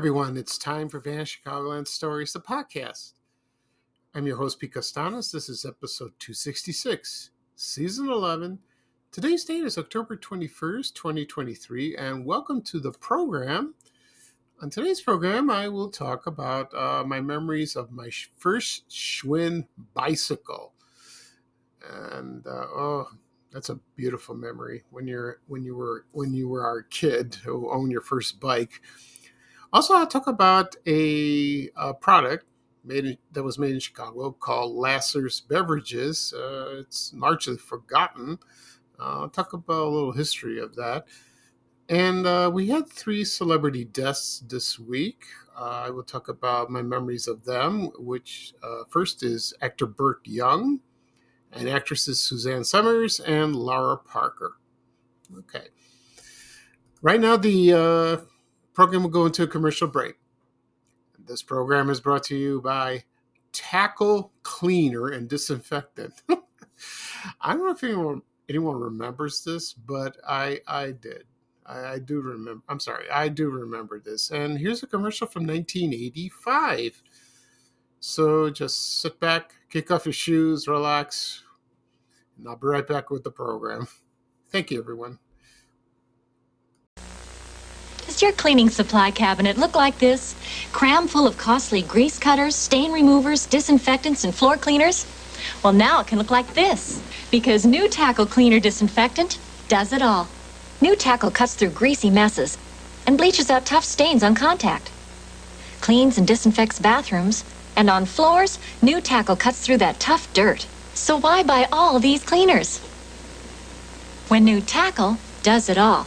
Everyone. It's time for Van Chicagoland Stories, the podcast. I'm your host, Pete Kastanes. This is episode 266, season 11. Today's date is October 21st, 2023, and welcome to the program. On today's program, I will talk about uh, my memories of my first Schwinn bicycle. And uh, oh, that's a beautiful memory when you're when you were when you were our kid who owned your first bike also, I'll talk about a, a product made in, that was made in Chicago called Lasser's Beverages. Uh, it's largely forgotten. Uh, I'll talk about a little history of that. And uh, we had three celebrity deaths this week. Uh, I will talk about my memories of them, which uh, first is actor Burt Young and actresses Suzanne Somers and Lara Parker. Okay. Right now, the uh, program will go into a commercial break. This program is brought to you by Tackle Cleaner and Disinfectant. I don't know if anyone anyone remembers this, but I I did. I, I, do remember. I'm sorry, I do remember this. And here's a commercial from 1985. So just sit back, kick off your shoes, relax, and I'll be right back with the program. Thank you, everyone. Your cleaning supply cabinet look like this? Cram full of costly grease cutters, stain removers, disinfectants, and floor cleaners? Well, now it can look like this because new Tackle Cleaner Disinfectant does it all. New Tackle cuts through greasy messes and bleaches out tough stains on contact. Cleans and disinfects bathrooms, and on floors, new Tackle cuts through that tough dirt. So why buy all these cleaners? When new Tackle does it all.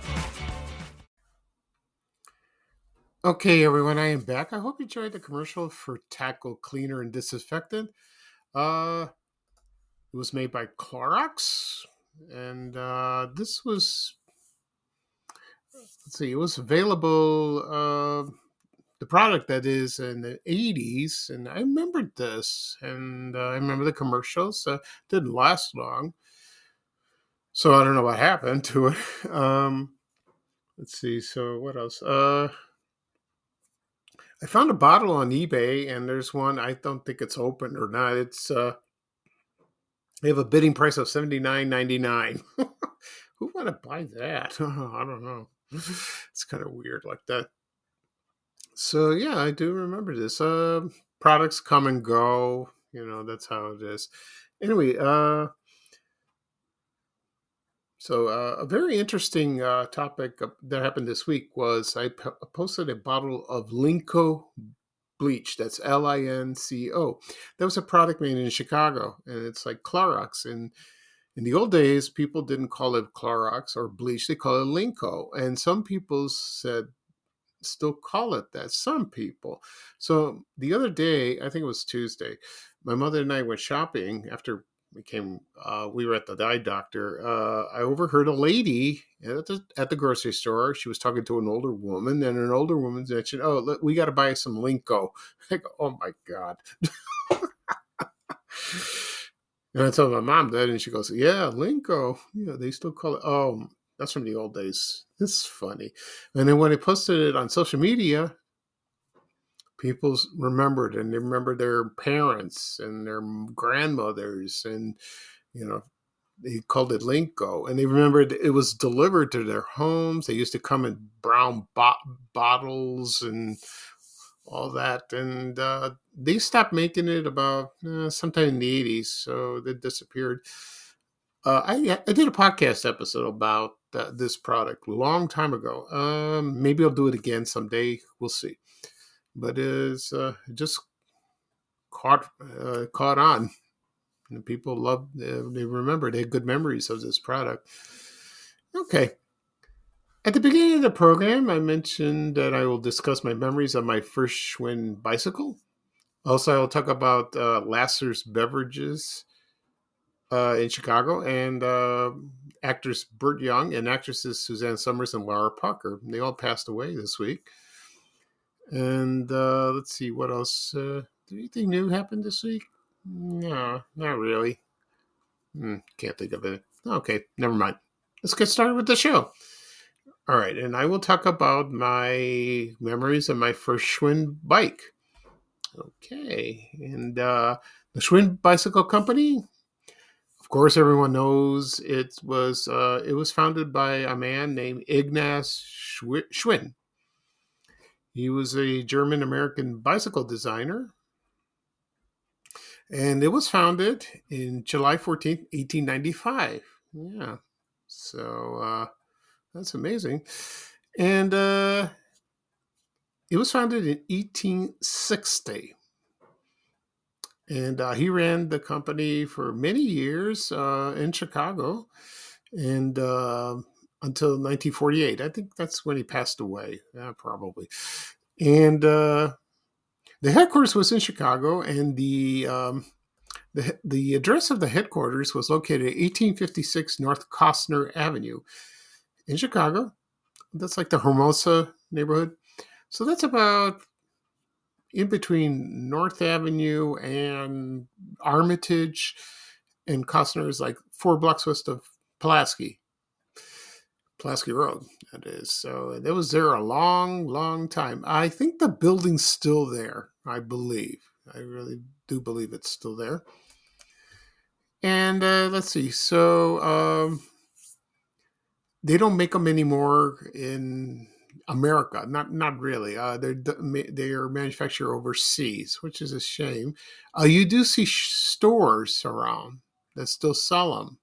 Okay, everyone, I am back. I hope you enjoyed the commercial for Tackle Cleaner and Disinfectant. Uh, it was made by Clorox, and uh, this was let's see, it was available. Uh, the product that is in the 80s, and I remembered this, and uh, I remember the commercials. Uh, didn't last long, so I don't know what happened to it. Um, let's see. So what else? Uh, I found a bottle on eBay, and there's one. I don't think it's open or not. It's uh, they have a bidding price of seventy nine ninety nine. Who want to buy that? I don't know. It's kind of weird like that. So yeah, I do remember this. Uh, products come and go. You know that's how it is. Anyway, uh, so, uh, a very interesting uh, topic that happened this week was I p- posted a bottle of Linco bleach. That's L I N C O. That was a product made in Chicago, and it's like Clorox. And in the old days, people didn't call it Clorox or bleach; they call it Linco. And some people said still call it that. Some people. So the other day, I think it was Tuesday, my mother and I went shopping after we came uh, we were at the eye doctor uh, i overheard a lady at the, at the grocery store. She was talking to an older woman and an older woman mentioned oh look, we got to buy some linco i go oh my god. And i told my mom that and she goes yeah linco yeah they still call it oh that's from the old days. It's funny. And then when i posted it on social media people remembered and they remember their parents and their grandmothers and you know they called it Linco, and they remembered it was delivered to their homes. They used to come in brown bo- bottles and all that, and uh, they stopped making it about uh, sometime in the '80s, so they disappeared. Uh, I I did a podcast episode about uh, this product a long time ago. Um, maybe I'll do it again someday. We'll see. But it's uh, just caught uh, caught on. And people love they remember they had good memories of this product. Okay. At the beginning of the program i mentioned that i will discuss my memories of my first schwinn bicycle. Also i'll talk about uh, lasser's beverages uh, in chicago and uh, actors burt young and actresses suzanne somers and Lara parker. They all passed away this week and uh, let's see what else uh, did anything new happen this week no, not really. Hmm, can't think of it. Okay, never mind. Let's get started with the show. All right, and I will talk about my memories of my first Schwinn bike. Okay, and uh, the Schwinn Bicycle Company. Of course, everyone knows it was uh, it was founded by a man named Ignaz Schwinn. He was a German American bicycle designer and it was founded in July 14th, 1895. Yeah. So uh, that's amazing. And uh, it was founded in 1860. And uh, he ran the company for many years uh, in Chicago and uh, until 1948. I think that's when he passed away, yeah, probably. And uh, the headquarters was in Chicago, and the um, the, the address of the headquarters was located at 1856 North Kostner Avenue in Chicago. That's like the Hermosa neighborhood. So that's about in between North Avenue and Armitage, and Kostner is like four blocks west of Pulaski. Pulaski Road, that is. So that was there a long, long time. I think the building's still there, I believe. I really do believe it's still there. And uh, let's see. So um, they don't make them anymore in America. Not not really. Uh, they're they are manufactured overseas, which is a shame. Uh, you do see stores around that still sell them,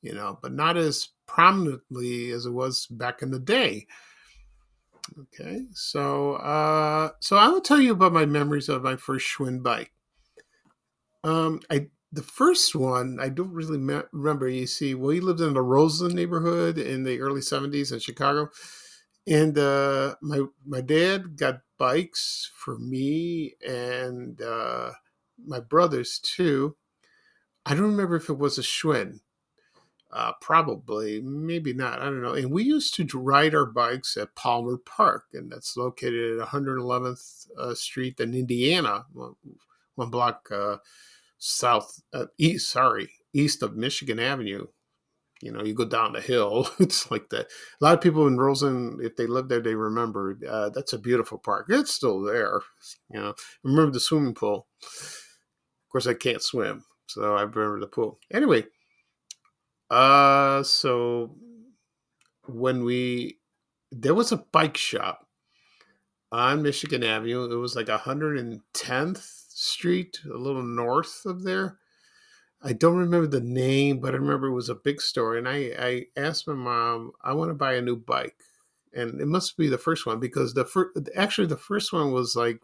you know, but not as prominently as it was back in the day. Okay, so uh, so I will tell you about my memories of my first Schwinn bike. Um, I the first one I don't really me- remember. You see, well, he lived in the Roseland neighborhood in the early '70s in Chicago, and uh, my my dad got bikes for me and uh, my brothers too. I don't remember if it was a Schwinn, uh, probably, maybe not. I don't know. And we used to ride our bikes at Palmer Park, and that's located at 111th uh, Street in Indiana, one, one block uh, south, uh, east. Sorry, east of Michigan Avenue. You know, you go down the hill. It's like that. A lot of people in Roseland, if they lived there, they remember. Uh, that's a beautiful park. It's still there. You know, remember the swimming pool. Of course, I can't swim, so I remember the pool. Anyway uh, so when we there was a bike shop on Michigan Avenue. It was like 110th Street, a little north of there. I don't remember the name, but I remember it was a big store. And I, I asked my mom, I want to buy a new bike. And it must be the first one because the first, actually, the first one was like,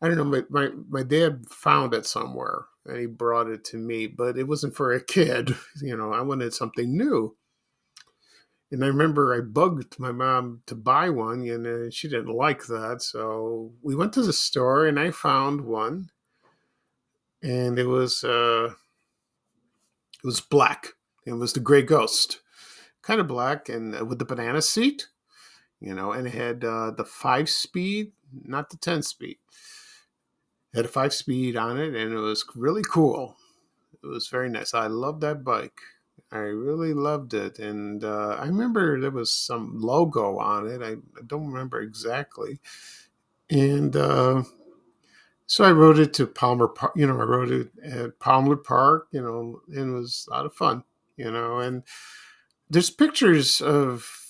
I don't know, my, my, my dad found it somewhere and he brought it to me, but it wasn't for a kid. You know, I wanted something new. And I remember I bugged my mom to buy one, and uh, she didn't like that. So we went to the store, and I found one, and it was uh, it was black. It was the Gray Ghost, kind of black, and uh, with the banana seat, you know, and it had uh, the five speed, not the ten speed had a five speed on it and it was really cool. It was very nice. I loved that bike. I really loved it. And uh, I remember there was some logo on it. I, I don't remember exactly. And uh, So I rode it to Palmer Park. You know, I rode it at Palmer Park. You know, and it was a lot of fun. You know, and there's pictures of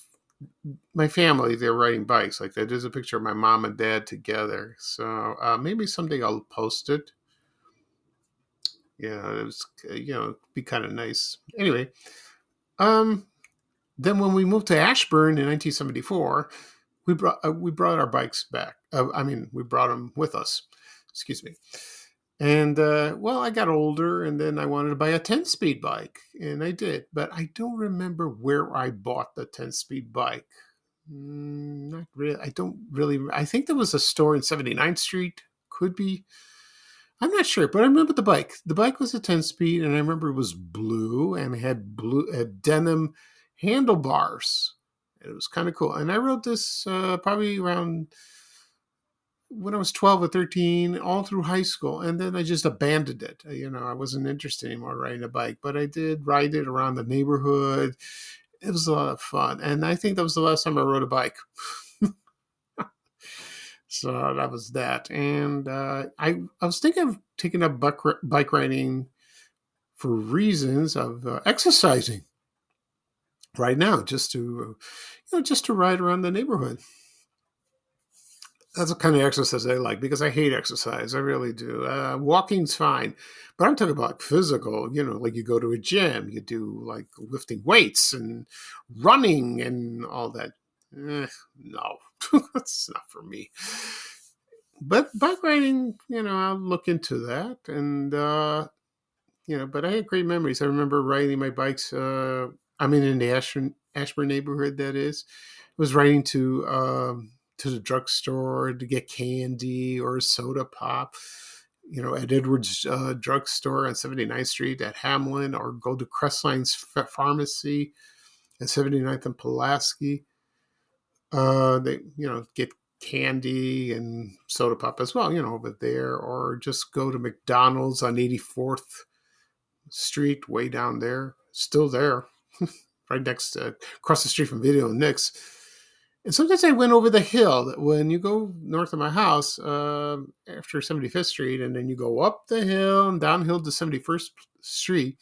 my family. They're riding bikes. Like there's a picture of my mom and dad together. So uh, maybe someday I'll post it. Yeah, it was you know be kind of nice. Anyway, um, then when we moved to Ashburn in 1974, we brought uh, we brought our bikes back. Uh, I mean, we brought them with us excuse me. And uh, well, I got older, and then I wanted to buy a 10 speed bike, and I did. But I don't remember where I bought the 10 speed bike. Mm, not really. I don't really. I think there was a store in 79th Street. Could be. I'm not sure, but I remember the bike. The bike was a 10 speed, and I remember it was blue and had blue had denim handlebars. It was kind of cool. And I rode this uh, probably around when I was 12 or 13, all through high school. And then I just abandoned it. You know, I wasn't interested anymore riding a bike, but I did ride it around the neighborhood. It was a lot of fun. And I think that was the last time I rode a bike. so that was that. And uh, I, I was thinking of taking up bike riding for reasons of uh, exercising right now, just to, you know, just to ride around the neighborhood that's the kind of exercise I like because I hate exercise. I really do. Uh, walking's fine, but I'm talking about physical. You know, like you go to a gym, you do like lifting weights and running and all that. Eh, no, that's not for me. But bike riding, you know, I'll look into that. And, uh, you know, but I had great memories. I remember riding my bikes. Uh, I'm in the Ashburn, Ashburn neighborhood, that is. I was riding to, um, to the drugstore to get candy or soda pop, you know, at Edwards uh, drugstore on 79th Street at Hamlin, or go to Crestline's Pharmacy at 79th and Pulaski. Uh, they, you know, get candy and soda pop as well, you know, over there, or just go to McDonald's on 84th Street, way down there, still there, right next to across the street from Video Nick's and sometimes I went over the hill. When you go north of my house uh, after 75th Street, and then you go up the hill and downhill to 71st Street,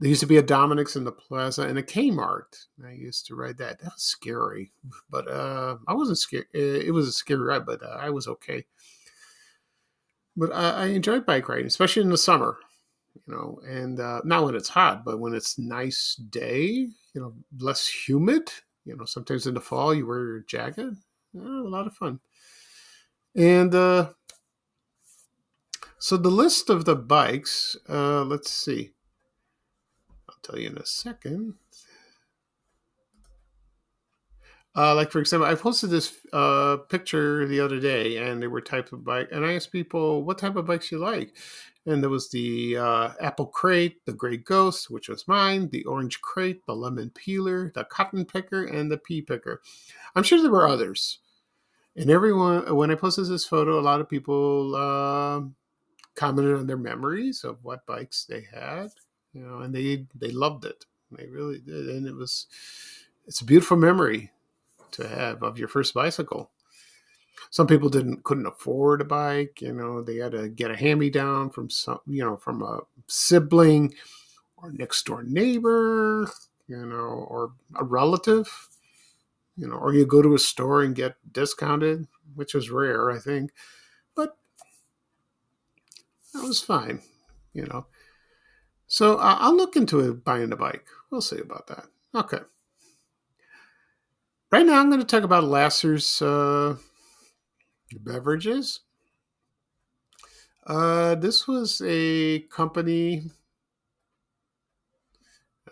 there used to be a Dominick's in the plaza and a Kmart. I used to ride that. That was scary, but uh, I wasn't scared. It was a scary ride, but uh, I was okay. But I, I enjoyed bike riding, especially in the summer you know, and uh, not when it's hot, but when it's nice day, you know, less humid, you know, sometimes in the fall you wear your jacket. Oh, a lot of fun. And uh, so the list of the bikes, uh, let's see. I'll tell you in a second. Uh, like for example, I posted this uh, picture the other day, and there were types of bike, and I asked people what type of bikes you like, and there was the uh, apple crate, the gray ghost, which was mine, the orange crate, the lemon peeler, the cotton picker, and the pea picker. I'm sure there were others. And everyone, when I posted this photo, a lot of people uh, commented on their memories of what bikes they had, you know, and they they loved it. They really did, and it was it's a beautiful memory to have of your first bicycle some people didn't couldn't afford a bike you know they had to get a hand me down from some you know from a sibling or next door neighbor you know or a relative you know or you go to a store and get discounted which was rare i think. But that was fine you know. So uh, i'll look into it buying a bike. We'll see about that. Okay. Right now i'm going to talk about lasser's uh, beverages. Uh, this was a company.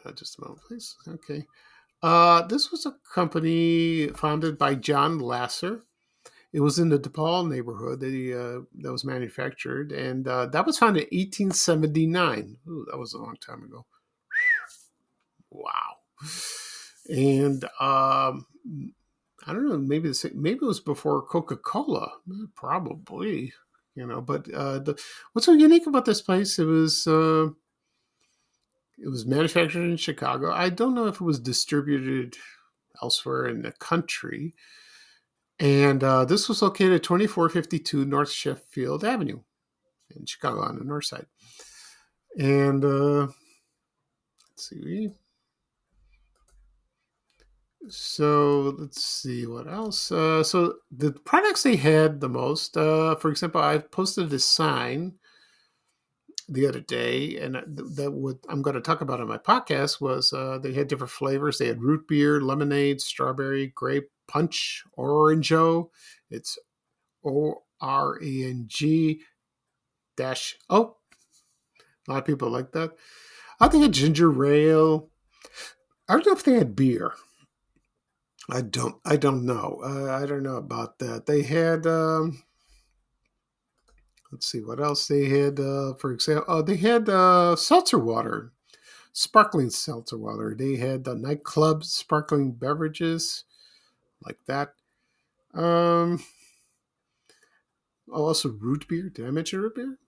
Uh, just a moment, please. Okay. Uh, this was a company founded by John Lasser. It was in the DePaul neighborhood that, he, uh, that was manufactured, and uh, that was founded in 1879. Ooh, that was a long time ago. wow. And um, I don't know, maybe the same, maybe it was before Coca Cola, probably, you know. But uh, the, what's so unique about this place? It was uh, it was manufactured in Chicago. I don't know if it was distributed elsewhere in the country, And uh, this was located at 2452 North Sheffield Avenue in Chicago on the north side. And uh, let's see. So let's see what else. Uh, so the products they had the most, uh, for example, I posted a sign the other day, and that what I'm going to talk about on my podcast was uh, they had different flavors. They had root beer, lemonade, strawberry, grape, punch, orangeo. It's O R E N G dash. Oh, a lot of people like that. I think a ginger ale. I don't know if they had beer. I don't. I don't know. Uh, I don't know about that. They had. Um, let's see what else they had. Uh, for example, uh, they had uh, seltzer water, sparkling seltzer water. They had the nightclub sparkling beverages, like that. Um, also root beer. Did I mention root beer?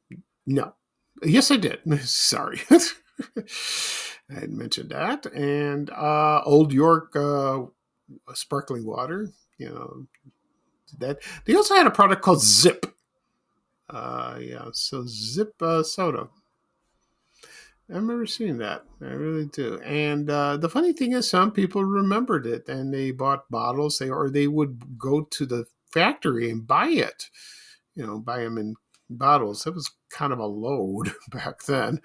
No. Yes, I did. Sorry. I had mentioned that. And uh, Old York uh, sparkling water, you know, that. They also had a product called Zip. Uh, yeah, so Zip uh, soda. I remember seeing that. I really do. And uh, the funny thing is, some people remembered it and they bought bottles. They or they would go to the factory and buy it. You know, buy them in bottles. That was kind of a load back then.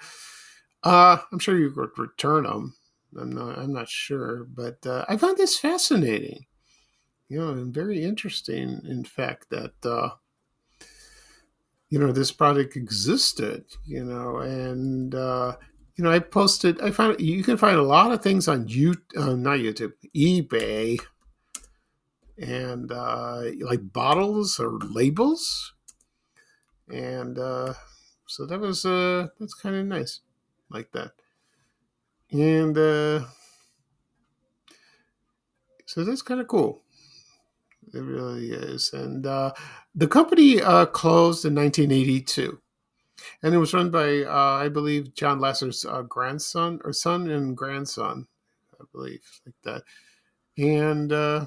Uh, I'm sure you could return them. I'm not. I'm not sure, but uh, I found this fascinating. You know, and very interesting. In fact, that uh, you know this product existed. You know, and uh, you know, I posted. I found you can find a lot of things on you, uh, not YouTube, eBay, and uh, like bottles or labels and uh, so that was uh, that's kind of nice, like that, and uh, so that's kind of cool. It really is, and uh, the company uh, closed in 1982, and it was run by uh, I believe John Lasser's uh, grandson or son and grandson, I believe, like that, and. Uh,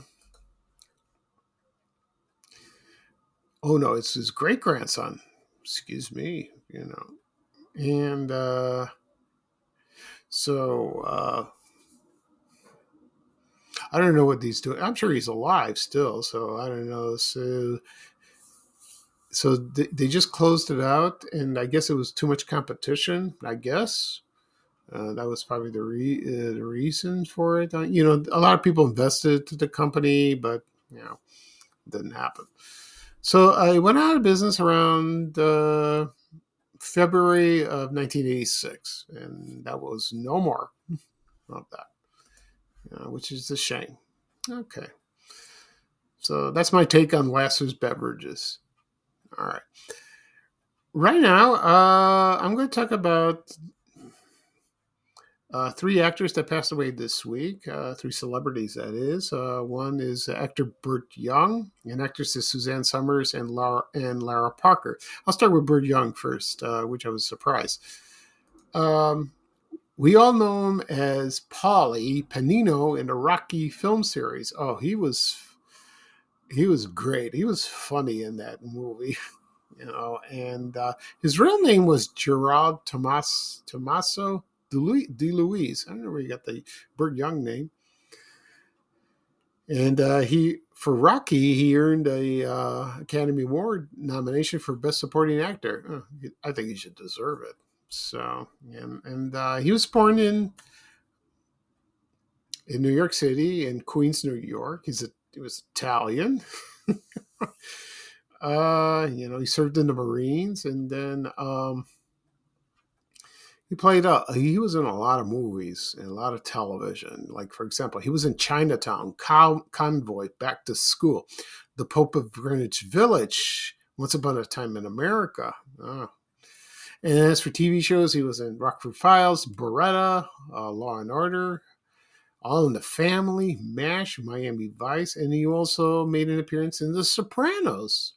oh no, it's his great grandson excuse me, you know. And uh, so uh, I don't know what he's doing. I'm sure he's alive still, so I don't know. So so they, just closed it out, and I guess it was too much competition. I guess. Uh, that was probably the, re- uh, the reason for it. Uh, you know, a lot of people invested to the company, but you know, didn't happen. So I went out of business around uh, February of 1986, and that was no more of that, uh, which is a shame. Okay. So that's my take on Lasser's beverages. All right. Right now, uh, I'm going to talk about uh, three actors that passed away this week, uh, three celebrities, that is. Uh, one is actor Burt Young, and actress is Suzanne Somers and Lara, and Lara Parker. I'll start with Burt Young first, uh, which I was surprised. Um, we all know him as Paulie Pennino in the Rocky film series. Oh, he was he was great. He was funny in that movie, you know. And uh, his real name was Gerard Tomas Tommaso DeLouise. I don't know where he got the Burt Young name. And uh, he, for Rocky, he earned a uh, Academy Award nomination for Best Supporting Actor. Oh, I think he should deserve it. So, and and uh, he was born in in New York City in Queens, New York. He's a he was Italian. uh, you know, he served in the Marines, and then um, he played uh, he was in a lot of movies and a lot of television. Like for example, he was in Chinatown, Convoy, Back to School, The Pope of Greenwich Village, Once Upon a Time in America. Oh. And as for TV shows, he was in Rockford Files, Baretta, uh, Law and Order, All in the Family, MASH, Miami Vice, and he also made an appearance in The Sopranos,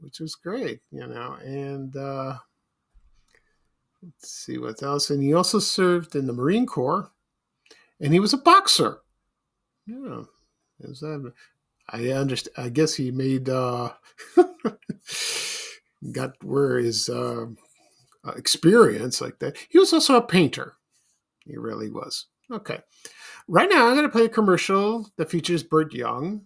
which was great, you know. And uh, Let's see what else. And he also served in the Marine Corps, and he was a boxer. Yeah, is that? I understand. I guess he made uh, got where his uh, experience like that. He was also a painter. He really was. Okay. Right now, I'm going to play a commercial that features Burt Young,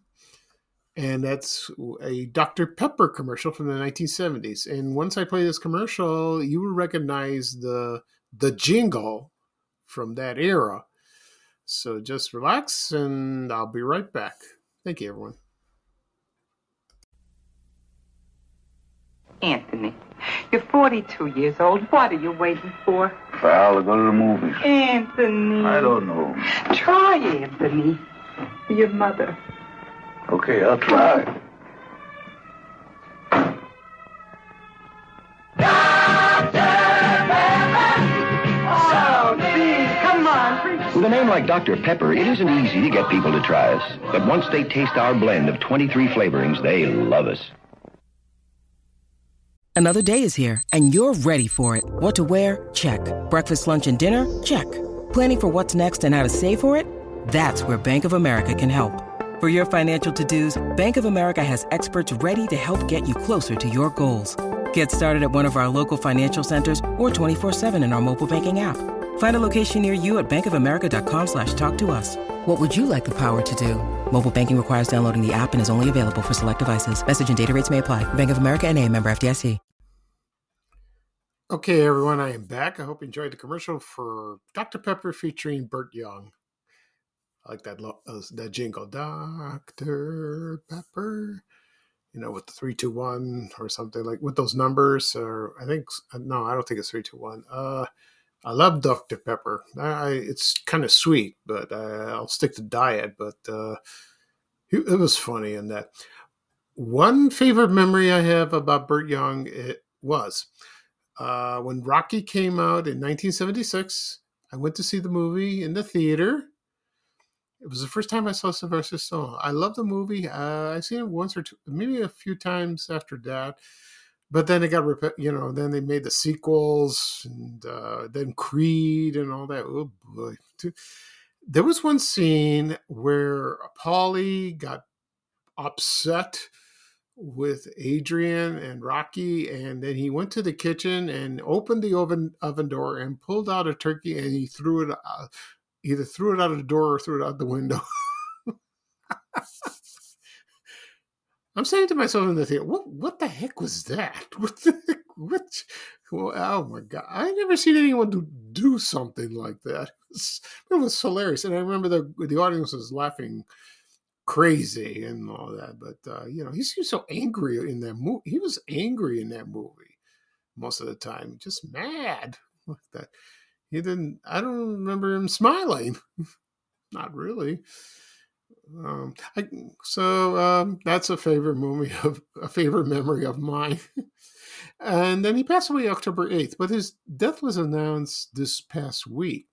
and that's a Dr. Pepper commercial from the 1970s. And once I play this commercial, you will recognize the the jingle from that era. So just relax, and I'll be right back. Thank you, everyone. Anthony, you're 42 years old. What are you waiting for? Val, to go to the movies. Anthony. I don't know. Try, Anthony. Your mother. Okay, I'll try. Oh, please, come on. With a name like Dr. Pepper, it isn't easy to get people to try us. But once they taste our blend of 23 flavorings, they love us. Another day is here, and you're ready for it. What to wear? Check. Breakfast, lunch, and dinner? Check. Planning for what's next and how to save for it? That's where Bank of America can help. For your financial to-dos, Bank of America has experts ready to help get you closer to your goals. Get started at one of our local financial centers or 24-7 in our mobile banking app. Find a location near you at bankofamerica.com slash talk to us. What would you like the power to do? Mobile banking requires downloading the app and is only available for select devices. Message and data rates may apply. Bank of America and a member FDIC. Okay, everyone, I am back. I hope you enjoyed the commercial for Dr. Pepper featuring Burt Young. I like that lo- uh, that jingle, Dr. Pepper. You know, with the three two one or something like with those numbers. Or I think uh, no, I don't think it's three two one. Uh, I love Dr. Pepper. I, it's kind of sweet, but uh, I'll stick to diet. But uh, it, it was funny in that. One favorite memory I have about Burt Young it was uh, when Rocky came out in 1976. I went to see the movie in the theater. It was the first time I saw Sylvester Stallone. I love the movie. Uh, I've seen it once or two, maybe a few times after that. But then it got, you know, then they made the sequels and uh, then Creed and all that. Oh boy. There was one scene where Paulie got upset with Adrian and Rocky, and then he went to the kitchen and opened the oven oven door and pulled out a turkey, and he threw it out, either threw it out of the door or threw it out the window. I'm saying to myself in the theater, what what the heck was that? What the heck, what? Oh my god! I never seen anyone do do something like that. It was, it was hilarious, and I remember the the audience was laughing crazy and all that. But uh, you know, he seemed so angry in that movie. He was angry in that movie most of the time, just mad like that. He didn't. I don't remember him smiling. Not really. Um, I, so um, that's a favorite movie of a favorite memory of mine. and then he passed away October eighth, but his death was announced this past week.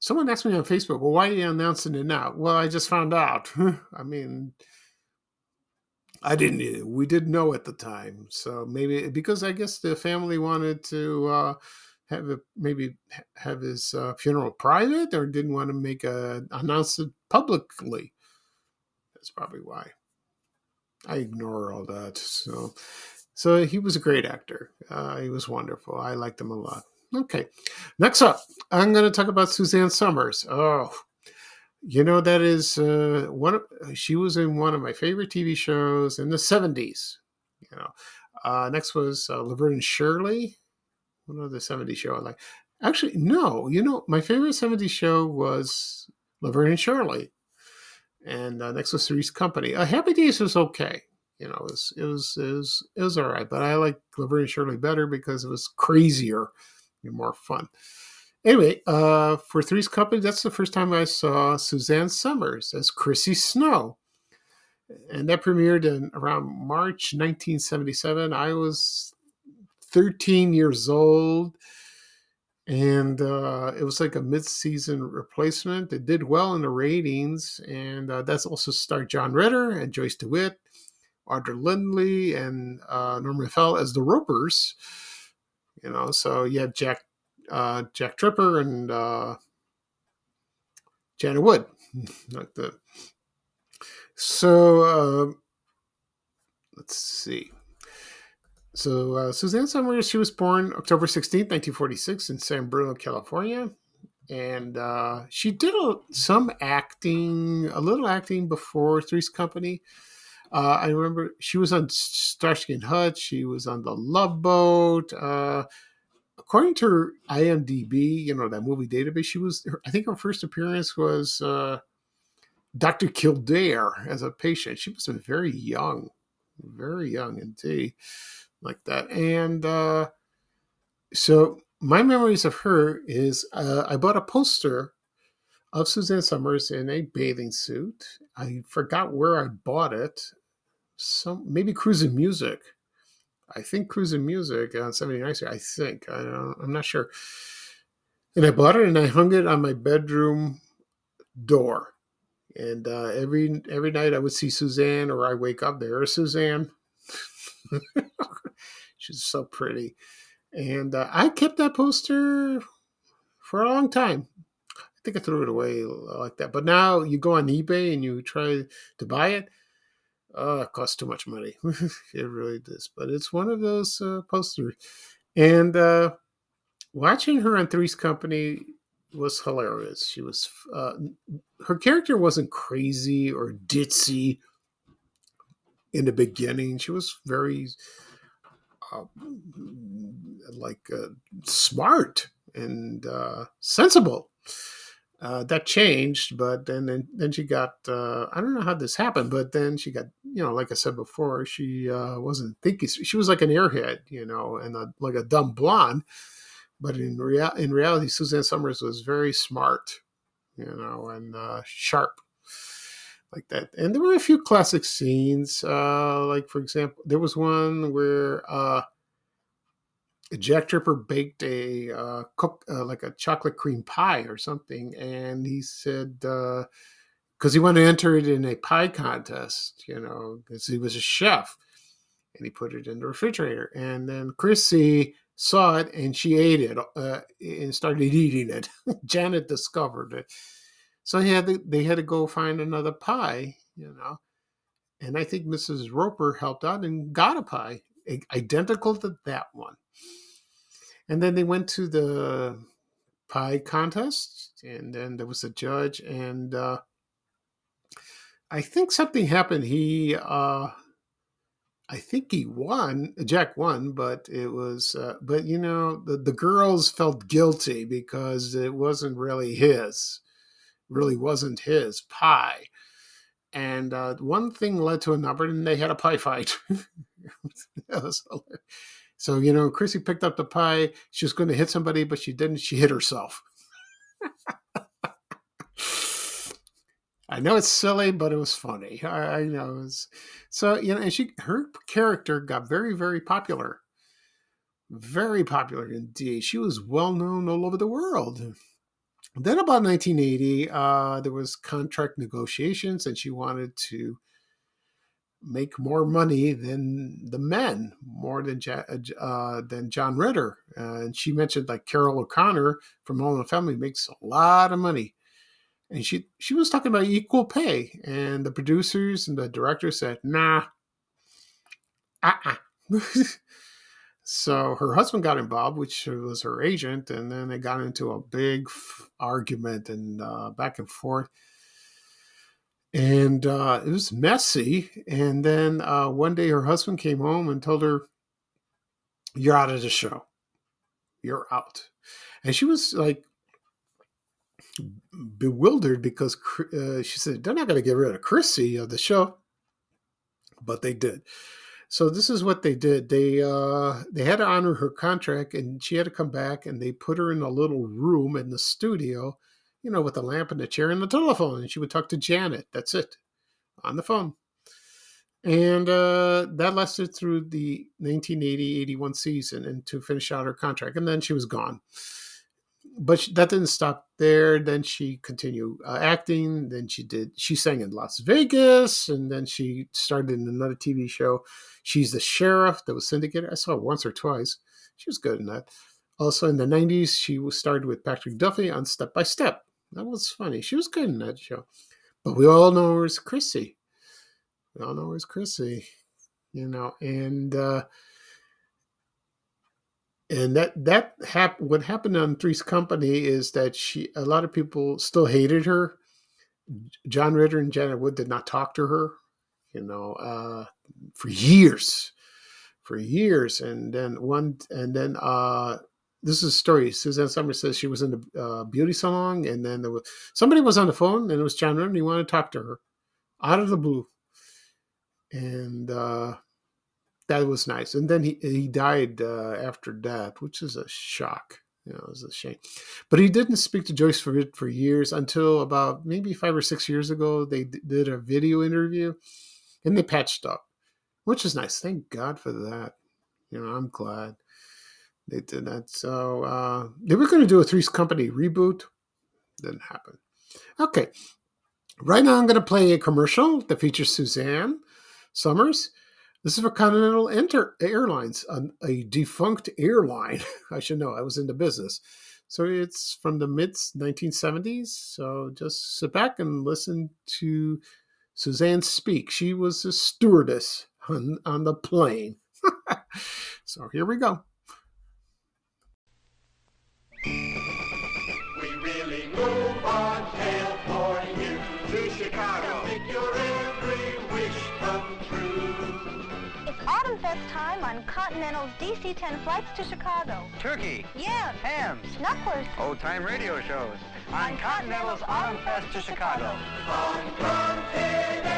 Someone asked me on Facebook, well, why are you announcing it now? Well, I just found out. I mean, I didn't, we didn't know at the time. So maybe because I guess the family wanted to uh, have a, maybe have his uh, funeral private or didn't want to make a, announce it publicly. That's probably why. I ignore all that. So, so he was a great actor. Uh, he was wonderful. I liked him a lot. Okay. Next up, I'm going to talk about Suzanne Somers. Oh, you know that is uh, one. Of, she was in one of my favorite TV shows in the '70s. You know, uh, next was uh, Laverne Shirley. Of the '70s show I like. Actually, no. You know, my favorite '70s show was Laverne and Shirley, and uh, next was Three's Company. Uh, Happy Days was okay you know, it was it was it was, it was all right. But I like Laverne and Shirley better because it was crazier and more fun. Anyway, uh, for Three's Company, that's the first time I saw Suzanne Somers as Chrissy Snow. And that premiered in around March 1977. I was 13 years old. And uh, it was like a mid-season replacement. It did well in the ratings, and uh, that's also starred John Ritter and Joyce DeWitt, Audra Lindley, and uh, Norman Fell as the Ropers. You know, so you had Jack uh, Jack Tripper and uh, Janet Wood, like the. So uh, let's see. So uh, Suzanne Somers, she was born October 16th, 1946 in San Bruno, California. And uh, she did a, some acting, a little acting before Three's Company. Uh, I remember she was on Starsky and Hutch. She was on The Love Boat. Uh, according to her IMDb, you know that movie database, she was. I think her first appearance was uh, Doctor Kildare as a patient. She was very young, very young indeed, like that. And uh, so my memories of her is uh, I bought a poster of Suzanne Somers in a bathing suit. I forgot where I bought it. Some maybe Cruising Music. I think Cruising Music on 79th Street. I think I I'm not sure. And I bought it and I hung it on my bedroom door. And uh, every every night I would see Suzanne, or I wake up there, Suzanne. She's so pretty, and uh, I kept that poster for a long time. I think I threw it away like that. But now you go on eBay and you try to buy it. Oh, it costs too much money. it really does. But it's one of those uh, posters. And uh, watching her on Three's Company was hilarious. She was uh, her character wasn't crazy or ditzy in the beginning. She was very uh, like uh, smart and uh, sensible. Uh, that changed, but then, then then she got uh, I don't know how this happened, but then she got you know like I said before, she uh, wasn't thinking. She was like an airhead, you know, and a, like a dumb blonde but in in reality, Suzanne Somers was very smart, you know, and sharp like that. And there were a few classic scenes, uh, like for example, there was one where uh, Jack Tripper baked a uh, cook uh, like a chocolate cream pie or something, and he said because uh, he wanted to enter it in a pie contest, you know, because he was a chef, and he put it in the refrigerator, and then Chrissy saw it and she ate it uh, and started eating it. Janet discovered it. So he had to, they had to go find another pie, you know. And I think Mrs. Roper helped out and got a pie identical to that one. And then they went to the pie contest, and then there was a judge, and uh, I think something happened. He uh, I think he won. Jack won, but it was. Uh, but you know, the the girls felt guilty because it wasn't really his. Really wasn't his pie. And uh, one thing led to another, and they had a pie fight. so you know, Chrissy picked up the pie. She was going to hit somebody, but she didn't. She hit herself. I know it's silly, but it was funny. I, I know. It was, so you know, and she her character got very, very popular, very popular indeed. She was well known all over the world. Then about 1980, uh, there was contract negotiations, and she wanted to make more money than the men, more than uh, than John Ritter. Uh, and she mentioned like Carroll O'Connor from All in the Family makes a lot of money and she she was talking about equal pay, and the producers and the director said, "Nah, uh-uh. so her husband got involved, which was her agent, and then they got into a big f- argument and uh, back and forth. And uh, it was messy. And then uh, one day her husband came home and told her, You're out of the show. You're out. And she was like bewildered because uh, she said they're not going to get rid of Chrissy of the show, but they did. So this is what they did. They uh, they had to honor her contract, and she had to come back, and they put her in a little room in the studio, you know, with a lamp and a chair and a telephone, and she would talk to Janet. That's it, on the phone. And uh, that lasted through the 1980-81 season, and to finish out her contract, and then she was gone but that didn't stop there. Then she continued uh, acting. Then she did. She sang in Las Vegas, and then she started in another TV show. She's the sheriff that was syndicated. I saw it once or twice. She was good in that. Also in the '90s, she started with Patrick Duffy on Step by Step. That was funny. She was good in that show. But we all know her as Chrissy. We all know her as Chrissy, you know, and uh, and that that hap- what happened on Three's Company is that she a lot of people still hated her. John Ritter and Janet Wood did not talk to her, you know, uh, for years, for years, and then one and then uh, this is a story. Suzanne Somers says she was in the uh, beauty salon, and then there was somebody was on the phone, and it was John Ritter, and he wanted to talk to her out of the blue, and uh, that was nice. And then he he died uh, after that, which is a shock. You know, it was a shame. But he didn't speak to Joyce for for years until about maybe five or six years ago. They d- did a video interview, and they patched up, which is nice. Thank God for that. You know, I'm glad they did that. So uh, they were going to do a Three's Company reboot. Didn't happen. Okay. Right now, I'm going to play a commercial that features Suzanne Somers. This is for Continental Enter Airlines, a, a defunct airline. I should know. I was in the business. So it's from the mid 1970s. So just sit back and listen to Suzanne speak. She was a stewardess on, on the plane. so here we go. Continental's DC-10 flights to Chicago. Turkey, Yeah, hams, Knucklers. old time radio shows on Continental's Autumn Fest to Chicago. On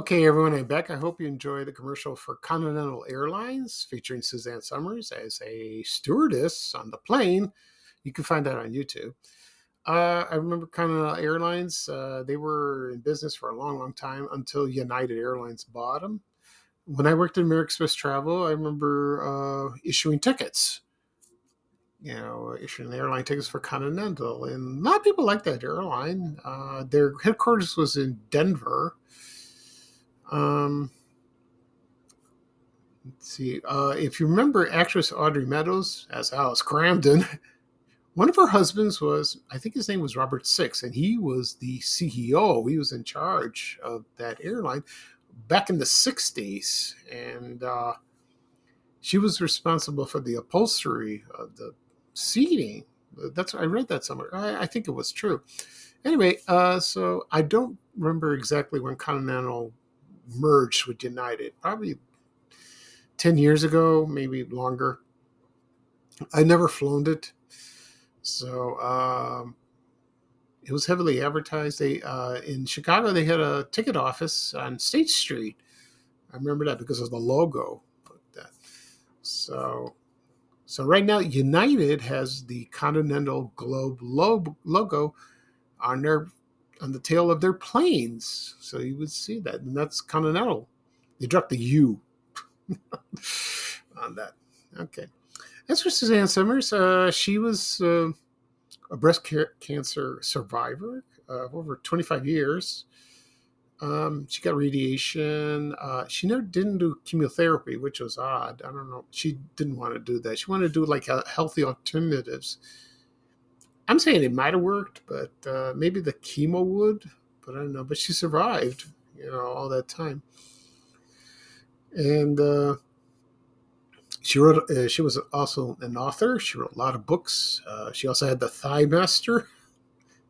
Okay, everyone, I'm back. I hope you enjoy the commercial for Continental Airlines featuring Suzanne Somers as a stewardess on the plane. You can find that on YouTube. Uh, I remember Continental Airlines, uh, they were in business for a long, long time until United Airlines bought them. When I worked at American Express Travel, I remember uh, issuing tickets, you know, issuing airline tickets for Continental. And a lot of people like that airline. Uh, their headquarters was in Denver. Um, let's see. Uh, if you remember actress Audrey Meadows as Alice Kramden, one of her husbands was, I think his name was Robert Six, and he was the CEO. He was in charge of that airline back in the 60s. And uh, she was responsible for the upholstery of the seating. That's I read that somewhere. I, I think it was true. Anyway, uh, so I don't remember exactly when Continental merged with United. Probably ten years ago, maybe longer. I never flown it, so um, it was heavily advertised. They uh, in Chicago they had a ticket office on State Street. I remember that because of the logo. So, so right now United has the Continental Globe logo on their on the tail of their planes. So you would see that, and that's Continental. They dropped the U on that. Okay. As for Suzanne Somers, uh, she was uh, a breast ca- cancer survivor uh, over 25 years. Um, she got radiation. Uh, she never didn't do chemotherapy, which was odd. I don't know. She didn't want to do that. She wanted to do like healthy alternatives. I'm saying it might have worked, but uh, maybe the chemo would. But I don't know. But she survived, you know, all that time. And uh, she wrote. Uh, she was also an author. She wrote a lot of books. Uh, she also had the Thigh Master.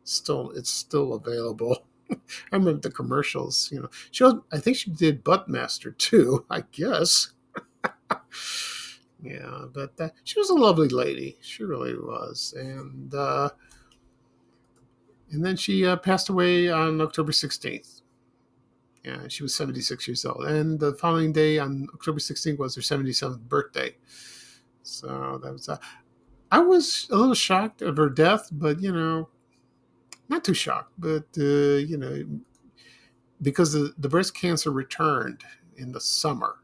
Still, it's still available. I remember the commercials. You know, she was. I think she did Butt Master too. I guess. yeah, but she was a lovely lady. She really was, and uh, and then she uh, passed away on October sixteenth. Yeah, she was 76 years old. And the following day, on October 16th, was her 77th birthday. So that was. Uh, I was a little shocked of her death, but you know, not too shocked, but uh, you know, because the, the breast cancer returned in the summer,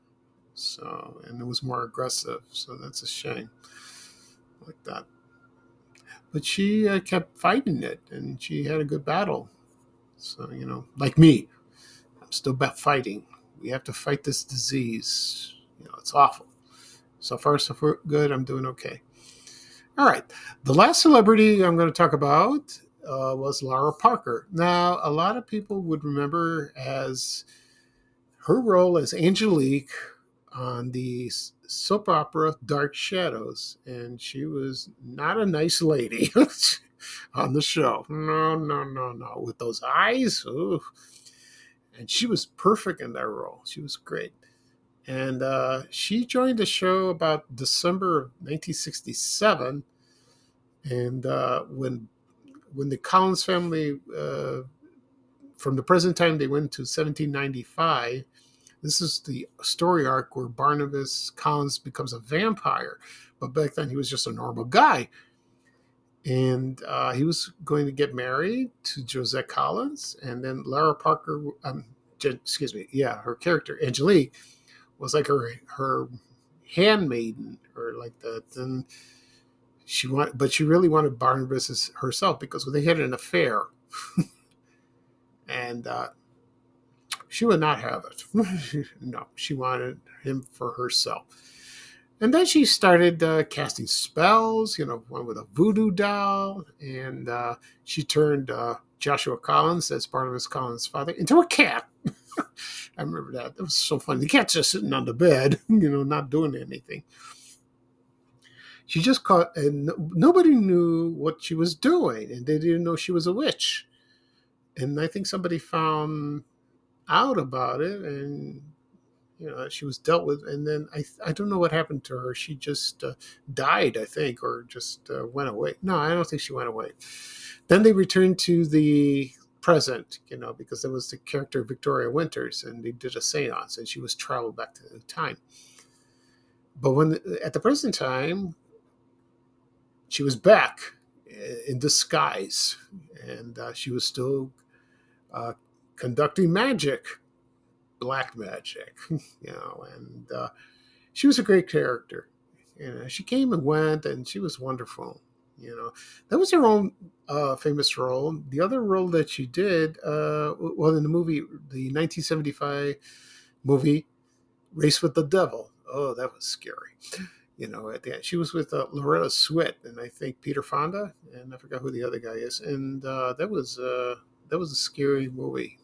so and it was more aggressive, so that's a shame, like that. But she uh, kept fighting it, and she had a good battle. So you know, like me, I'm still fighting. We have to fight this disease. You know, it's awful. So far, so far, good. I'm doing okay. All right. The last celebrity I'm going to talk about uh, was Lara Parker. Now, a lot of people would remember as her role as Angelique on the soap opera Dark Shadows, and she was not a nice lady on the show. No, no, no, no. With those eyes, ooh. and she was perfect in that role. She was great. And uh, she joined the show about December of 1967. And uh, when when the Collins family, uh, from the present time they went to 1795, this is the story arc where Barnabas Collins becomes a vampire. But back then he was just a normal guy. And uh, he was going to get married to Josette Collins. And then Lara Parker, um, excuse me, yeah, her character, Angelique, was like her her handmaiden or like that. And she wanted, but she really wanted Barnabas herself because they had an affair, and uh, she would not have it. no, she wanted him for herself. And then she started uh, casting spells, you know, one with a voodoo doll, and uh, she turned uh, Joshua Collins, that's Barnabas Collins' father, into a cat. I remember that. It was so funny. The cat's just sitting on the bed, you know, not doing anything. She just caught, and nobody knew what she was doing, and they didn't know she was a witch. And I think somebody found out about it, and you know she was dealt with. And then I I don't know what happened to her. She just uh, died, I think, or just uh, went away. No, I don't think she went away. Then they returned to the present, you know, because there was the character Victoria Winters, and they did a séance, and she was traveled back to the time. But when at the present time, she was back in disguise, and uh, she was still uh, conducting magic, black magic, you know, and uh, she was a great character. You know, she came and went, and she was wonderful. You know, that was her own uh, famous role. The other role that she did, uh, well, in the movie, the 1975 movie Race with the Devil. Oh, that was scary. You know, at the end, she was with uh, Loretta Swit and I think Peter Fonda, and I forgot who the other guy is. And uh, that was uh, that was a scary movie,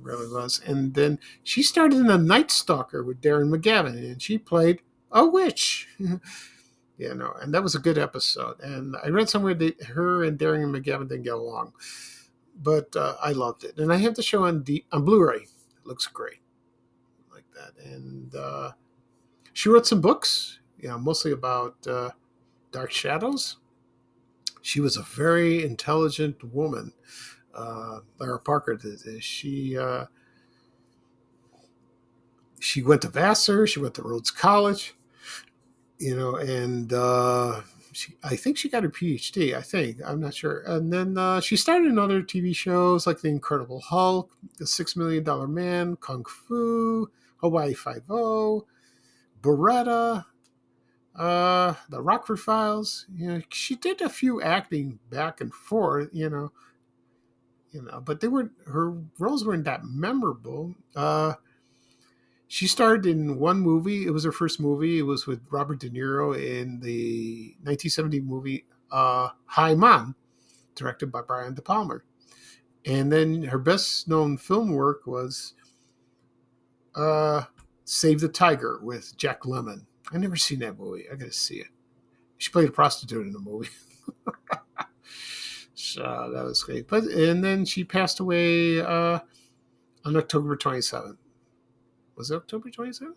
really was. And then she started in a Night Stalker with Darren McGavin, and she played a witch. you know, and that was a good episode. And I read somewhere that her and Darren McGavin didn't get along, but uh, I loved it. And I have the show on D- on Blu-ray. It looks great, like that. And uh, she wrote some books, you know, mostly about uh, Dark Shadows. She was a very intelligent woman. Uh, Lara Parker did. She uh, she went to Vassar. She went to Rhodes College you know, and uh, she, I think she got her PhD. I think I'm not sure. And then uh, she started in other TV shows like The Incredible Hulk, The Six Million Dollar Man, Kung Fu, Hawaii Five O, Baretta, uh, The Rockford Files. You know, she did a few acting back and forth. You know, you know, but they were her roles weren't that memorable. Uh, she starred in one movie. It was her first movie. It was with Robert De Niro in the 1970 movie uh, Hi Mom, directed by Brian De Palma. And then her best known film work was uh, Save the Tiger with Jack Lemmon. I never seen that movie. I got to see it. She played a prostitute in the movie. so that was great. But and then she passed away uh, on October 27th was it October 27th?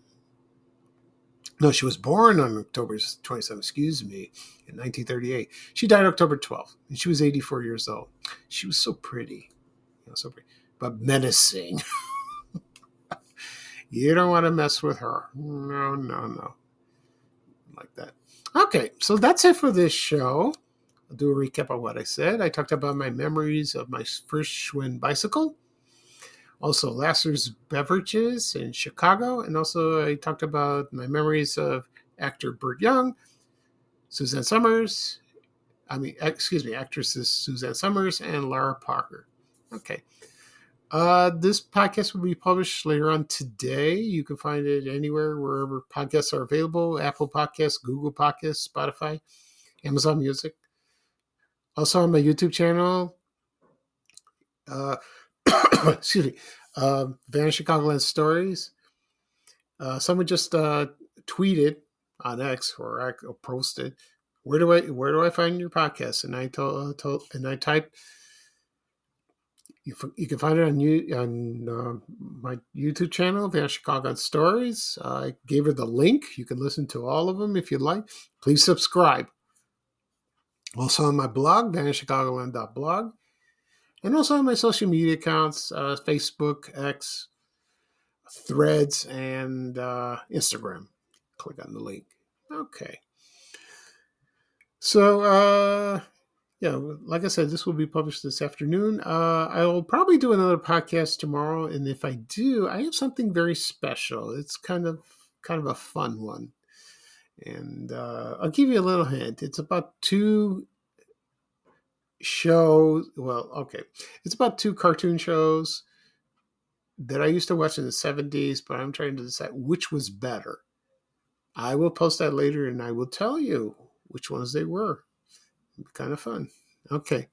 No, she was born on October 27th, excuse me, in 1938. She died October 12th, and she was 84 years old. She was so pretty, you know, so pretty, but menacing. You don't want to mess with her. No, no, no. Like that. Okay, so that's it for this show. I'll do a recap of what I said. I talked about my memories of my first Schwinn bicycle, also Lasser's Beverages in Chicago, and also I talked about my memories of actor Burt Young, Suzanne Somers, I mean, excuse me, actresses Suzanne Somers and Lara Parker. Okay. Uh, this podcast will be published later on today. You can find it anywhere, wherever podcasts are available Apple Podcasts, Google Podcasts, Spotify, Amazon Music. Also on my YouTube channel, uh, excuse me, uh, Vanishing Chicagoland Stories. Uh, someone just uh, tweeted on X or I posted, where do I where do I find your podcast? And I told, uh, told and I typed you, you can find it on you on uh, my YouTube channel, Van Chicago Stories. I gave her the link. You can listen to all of them if you'd like. Please subscribe. Also on my blog, vanishchicagoland.blog. And also on my social media accounts, uh, Facebook, X, Threads, and uh, Instagram. Click on the link. Okay. So, uh, yeah, like I said, this will be published this afternoon. Uh, I will probably do another podcast tomorrow, and if I do, I have something very special. It's kind of kind of a fun one, and uh, I'll give you a little hint. It's about two shows. Well, okay, it's about two cartoon shows that I used to watch in the '70s, but I'm trying to decide which was better. I will post that later, and I will tell you which ones they were kind of fun. Okay.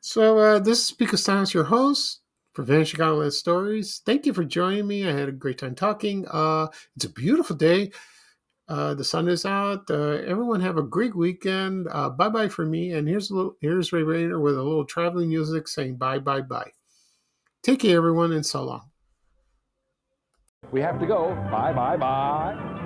So uh, this is Pete Kastanes, your host for Vanishing Chicagoland Stories. Thank you for joining me. I had a great time talking. Uh, it's a beautiful day. Uh, the sun is out. Uh, everyone have a great weekend. Uh, bye bye for me. And here's a little, here's Ray Rayner with a little traveling music saying bye bye bye. Take care, everyone, and so long. We have to go. Bye bye bye.